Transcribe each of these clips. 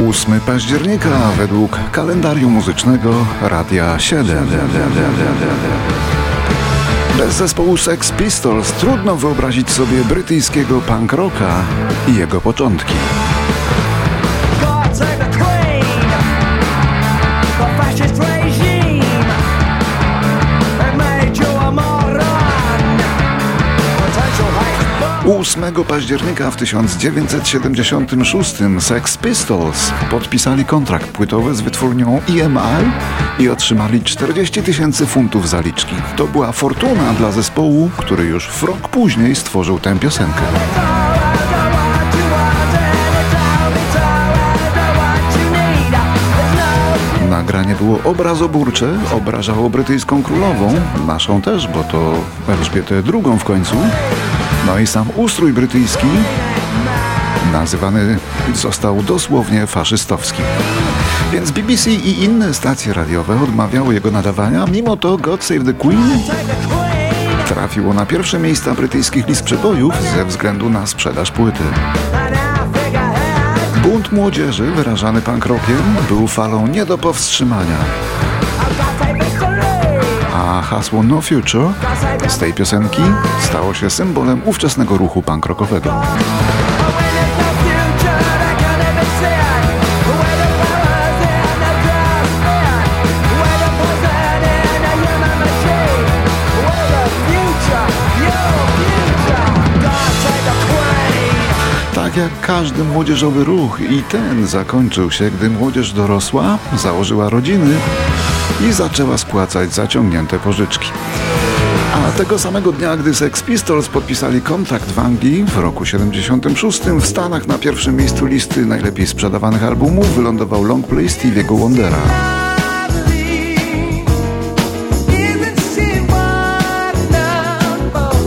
8 października według kalendarium muzycznego Radia 7. Bez zespołu Sex Pistols trudno wyobrazić sobie brytyjskiego punk rocka i jego początki. Ósmego października w 1976 Sex Pistols podpisali kontrakt płytowy z wytwórnią EMI i otrzymali 40 tysięcy funtów zaliczki. To była fortuna dla zespołu, który już w rok później stworzył tę piosenkę. Nagranie było obrazoburcze, obrażało brytyjską królową, naszą też, bo to Elżbietę II w końcu. No i sam ustrój brytyjski nazywany został dosłownie faszystowskim. Więc BBC i inne stacje radiowe odmawiały jego nadawania, mimo to God Save the Queen trafiło na pierwsze miejsca brytyjskich list przebojów ze względu na sprzedaż płyty. Bunt młodzieży wyrażany punk rockiem był falą nie do powstrzymania. A hasło No Future z tej piosenki stało się symbolem ówczesnego ruchu punk rockowego. Tak jak każdy młodzieżowy ruch i ten zakończył się, gdy młodzież dorosła, założyła rodziny i zaczęła spłacać zaciągnięte pożyczki. A tego samego dnia, gdy Sex Pistols podpisali kontrakt w Anglii w roku 76, w Stanach na pierwszym miejscu listy najlepiej sprzedawanych albumów wylądował longplay Stevie'ego Wondera.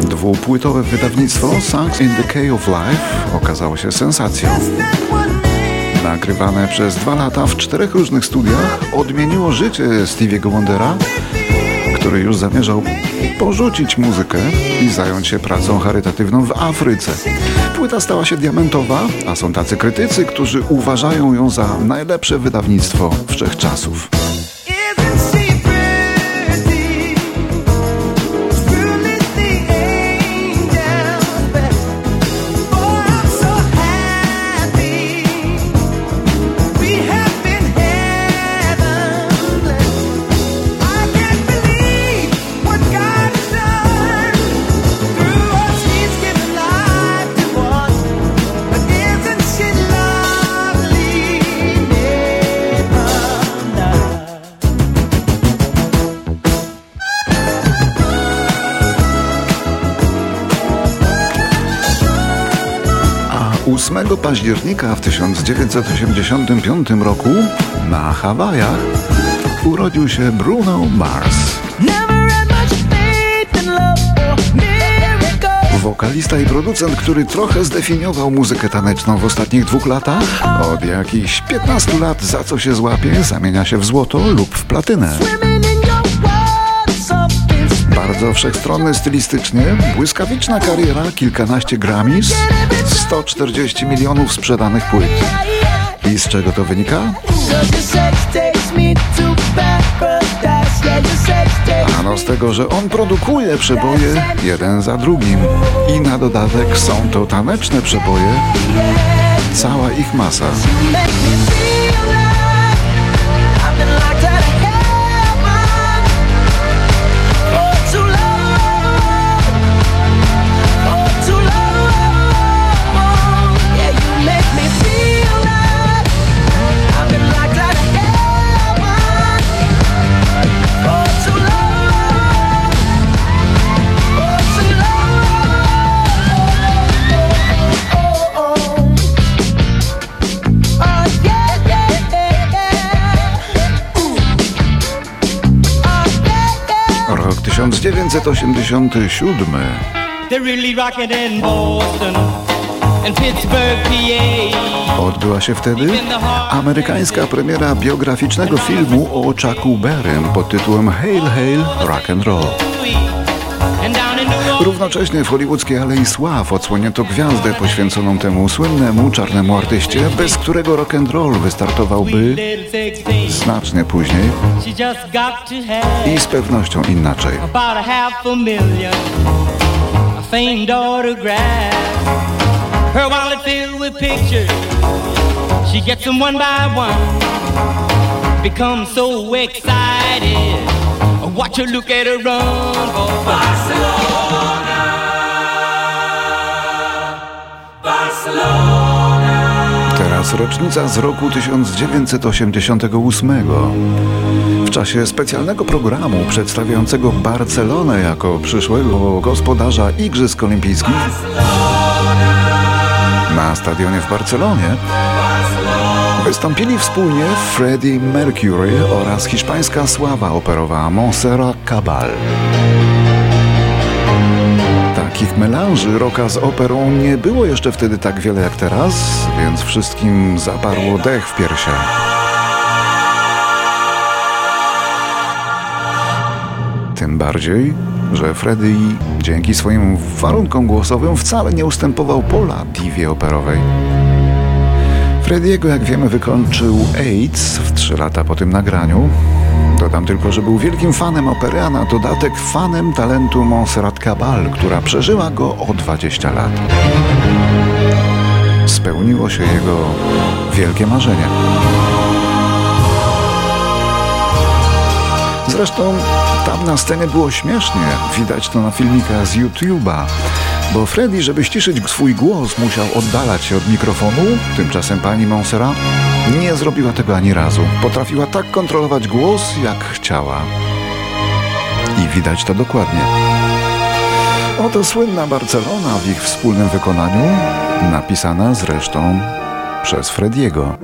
Dwupłytowe wydawnictwo Songs in the Key of Life okazało się sensacją. Nagrywane przez dwa lata w czterech różnych studiach odmieniło życie Stevie'ego Wondera, który już zamierzał porzucić muzykę i zająć się pracą charytatywną w Afryce. Płyta stała się diamentowa, a są tacy krytycy, którzy uważają ją za najlepsze wydawnictwo wszechczasów. A 8 października w 1985 roku na Hawajach urodził się Bruno Mars. Wokalista i producent, który trochę zdefiniował muzykę taneczną w ostatnich dwóch latach. Od jakichś 15 lat za co się złapie, zamienia się w złoto lub w platynę. Bardzo wszechstronny stylistycznie, błyskawiczna kariera, kilkanaście Grammys, 140 milionów sprzedanych płyt. I z czego to wynika? Ano z tego, że on produkuje przeboje jeden za drugim. I na dodatek są to taneczne przeboje, cała ich masa. 1987. Odbyła się wtedy amerykańska premiera biograficznego filmu o Chucku Berrym pod tytułem Hail Hail Rock and Roll. Równocześnie w hollywoodzkiej Alei Sław odsłonięto gwiazdę poświęconą temu słynnemu czarnemu artyście, bez którego rock and roll wystartowałby znacznie później i z pewnością inaczej. She gets them one by one. So excited. Watch her look at her run for Barcelona. Teraz rocznica z roku 1988. W czasie specjalnego programu przedstawiającego Barcelonę jako przyszłego gospodarza Igrzysk Olimpijskich na stadionie w Barcelonie Wystąpili wspólnie Freddie Mercury oraz hiszpańska sława operowa Montserrat Cabal. Takich melanży roka z operą nie było jeszcze wtedy tak wiele jak teraz, więc wszystkim zaparło dech w piersiach. Tym bardziej, że Freddie dzięki swoim warunkom głosowym wcale nie ustępował pola diwie operowej. Frediego, jak wiemy, wykończył AIDS w trzy lata po tym nagraniu. Dodam tylko, że był wielkim fanem opery, a na dodatek fanem talentu Montserrat Cabal, która przeżyła go o 20 lat. Spełniło się jego wielkie marzenie. Zresztą tam na scenie było śmiesznie, widać to na filmikach z YouTube'a. Bo Freddy, żeby ściszyć swój głos, musiał oddalać się od mikrofonu. Tymczasem pani Montserrat nie zrobiła tego ani razu. Potrafiła tak kontrolować głos, jak chciała. I widać to dokładnie. Oto słynna Barcelona w ich wspólnym wykonaniu, napisana zresztą przez Frediego.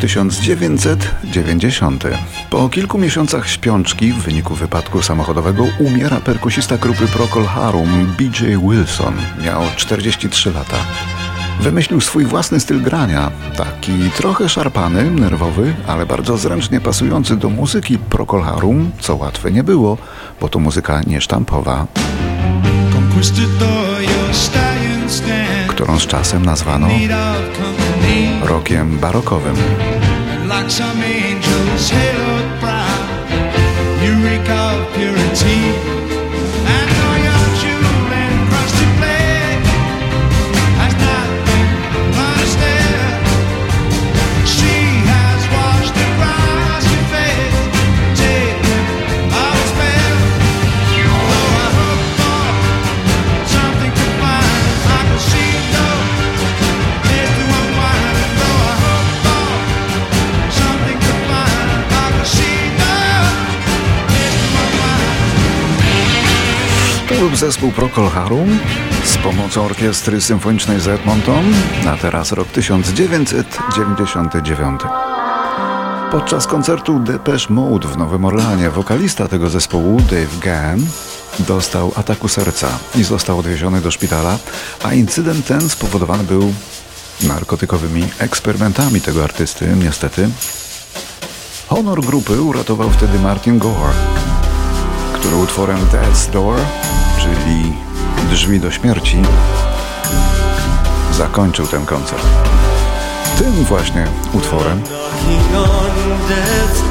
1990. Po kilku miesiącach śpiączki w wyniku wypadku samochodowego umiera perkusista grupy Procol Harum BJ Wilson. Miał 43 lata. Wymyślił swój własny styl grania, taki trochę szarpany, nerwowy, ale bardzo zręcznie pasujący do muzyki Procol Harum, co łatwe nie było, bo to muzyka niesztampowa którą z czasem nazwano rokiem barokowym. like some angel's halo proud, of purity. Zespół Procol Harum z pomocą orkiestry symfonicznej z Edmonton, a teraz rok 1999. Podczas koncertu Depeche Mode w Nowym Orleanie wokalista tego zespołu, Dave Gann, dostał ataku serca i został odwieziony do szpitala, a incydent ten spowodowany był narkotykowymi eksperymentami tego artysty, niestety. Honor grupy uratował wtedy Martin Gore, który utworem Death's Door czyli Drzwi do śmierci, zakończył ten koncert. tym właśnie utworem. knocking on death's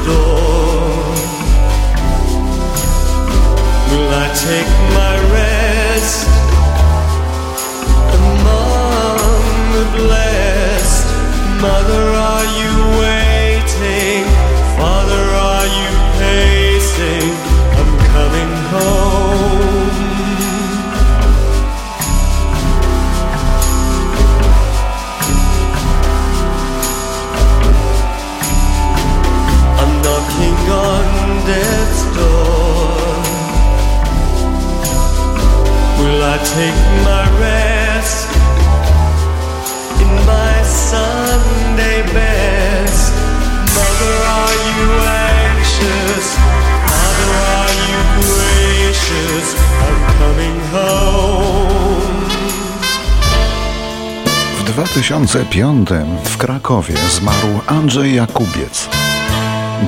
2005 w Krakowie zmarł Andrzej Jakubiec.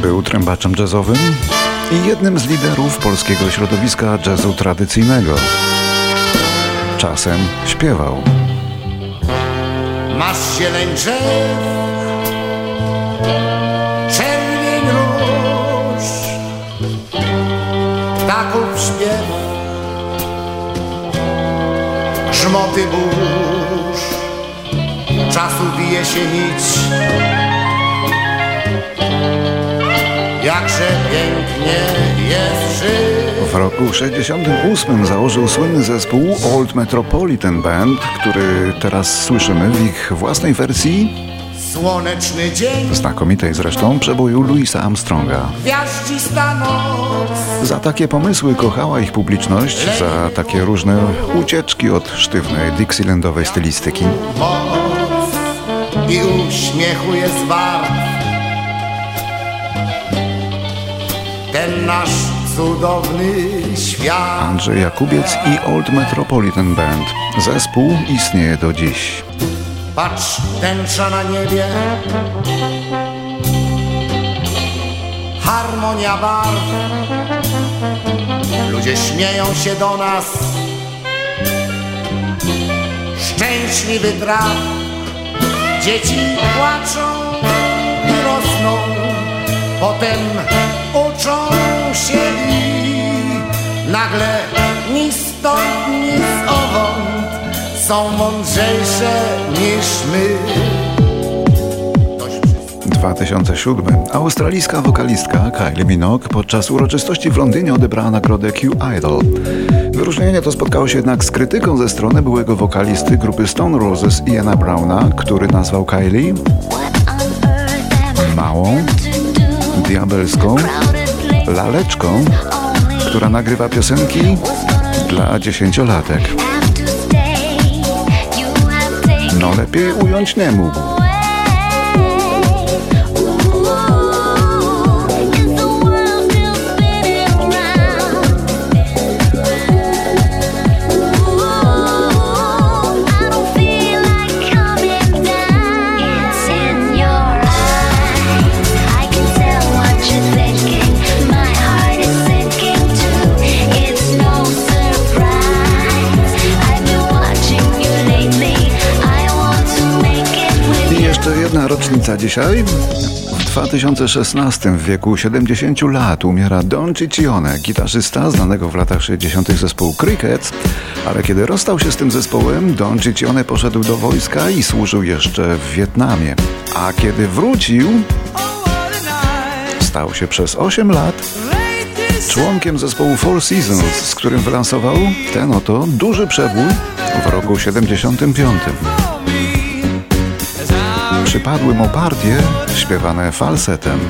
Był trębaczem jazzowym i jednym z liderów polskiego środowiska jazzu tradycyjnego. Czasem śpiewał. Masz zieleń drzew, czerwień róż, ptaków śpiew, grzmoty burz, czasu bije się nić. Jakże pięknie jest żyć. W roku 68 założył słynny zespół Old Metropolitan Band, który teraz słyszymy w ich własnej wersji, Słoneczny dzień, znakomitej zresztą, przeboju Louisa Armstronga. Za takie pomysły kochała ich publiczność, za takie różne ucieczki od sztywnej Dixielandowej stylistyki. I uśmiechu jest wart. Ten nasz cudowny świat. Andrzej Jakubiec i Old Metropolitan Band. Zespół istnieje do dziś. Patrz, tęcza na niebie. Harmonia barw. Ludzie śmieją się do nas. Szczęśliwy traf. Dzieci płaczą i rosną. Potem uczą się i nagle ni stąd, ni zowąd są mądrzejsze niż my. Dość wszystko. 2007. Australijska wokalistka Kylie Minogue podczas uroczystości w Londynie odebrała nagrodę Q Idol. Wyróżnienie to spotkało się jednak z krytyką ze strony byłego wokalisty grupy Stone Roses Iana Browna, który nazwał Kylie małą, diabelską, laleczką, która nagrywa piosenki dla dziesięciolatek. No lepiej ująć nie mógł. Jedna rocznica dzisiaj. W 2016 w wieku 70 lat umiera Don Ciccione, gitarzysta znanego w latach 60. zespołu Crickets, ale kiedy rozstał się z tym zespołem, Don Ciccione poszedł do wojska i służył jeszcze w Wietnamie. A kiedy wrócił, stał się przez 8 lat członkiem zespołu Four Seasons, z którym wylansował ten oto duży przebój w roku 75 przypadły mu partie śpiewane falsetem.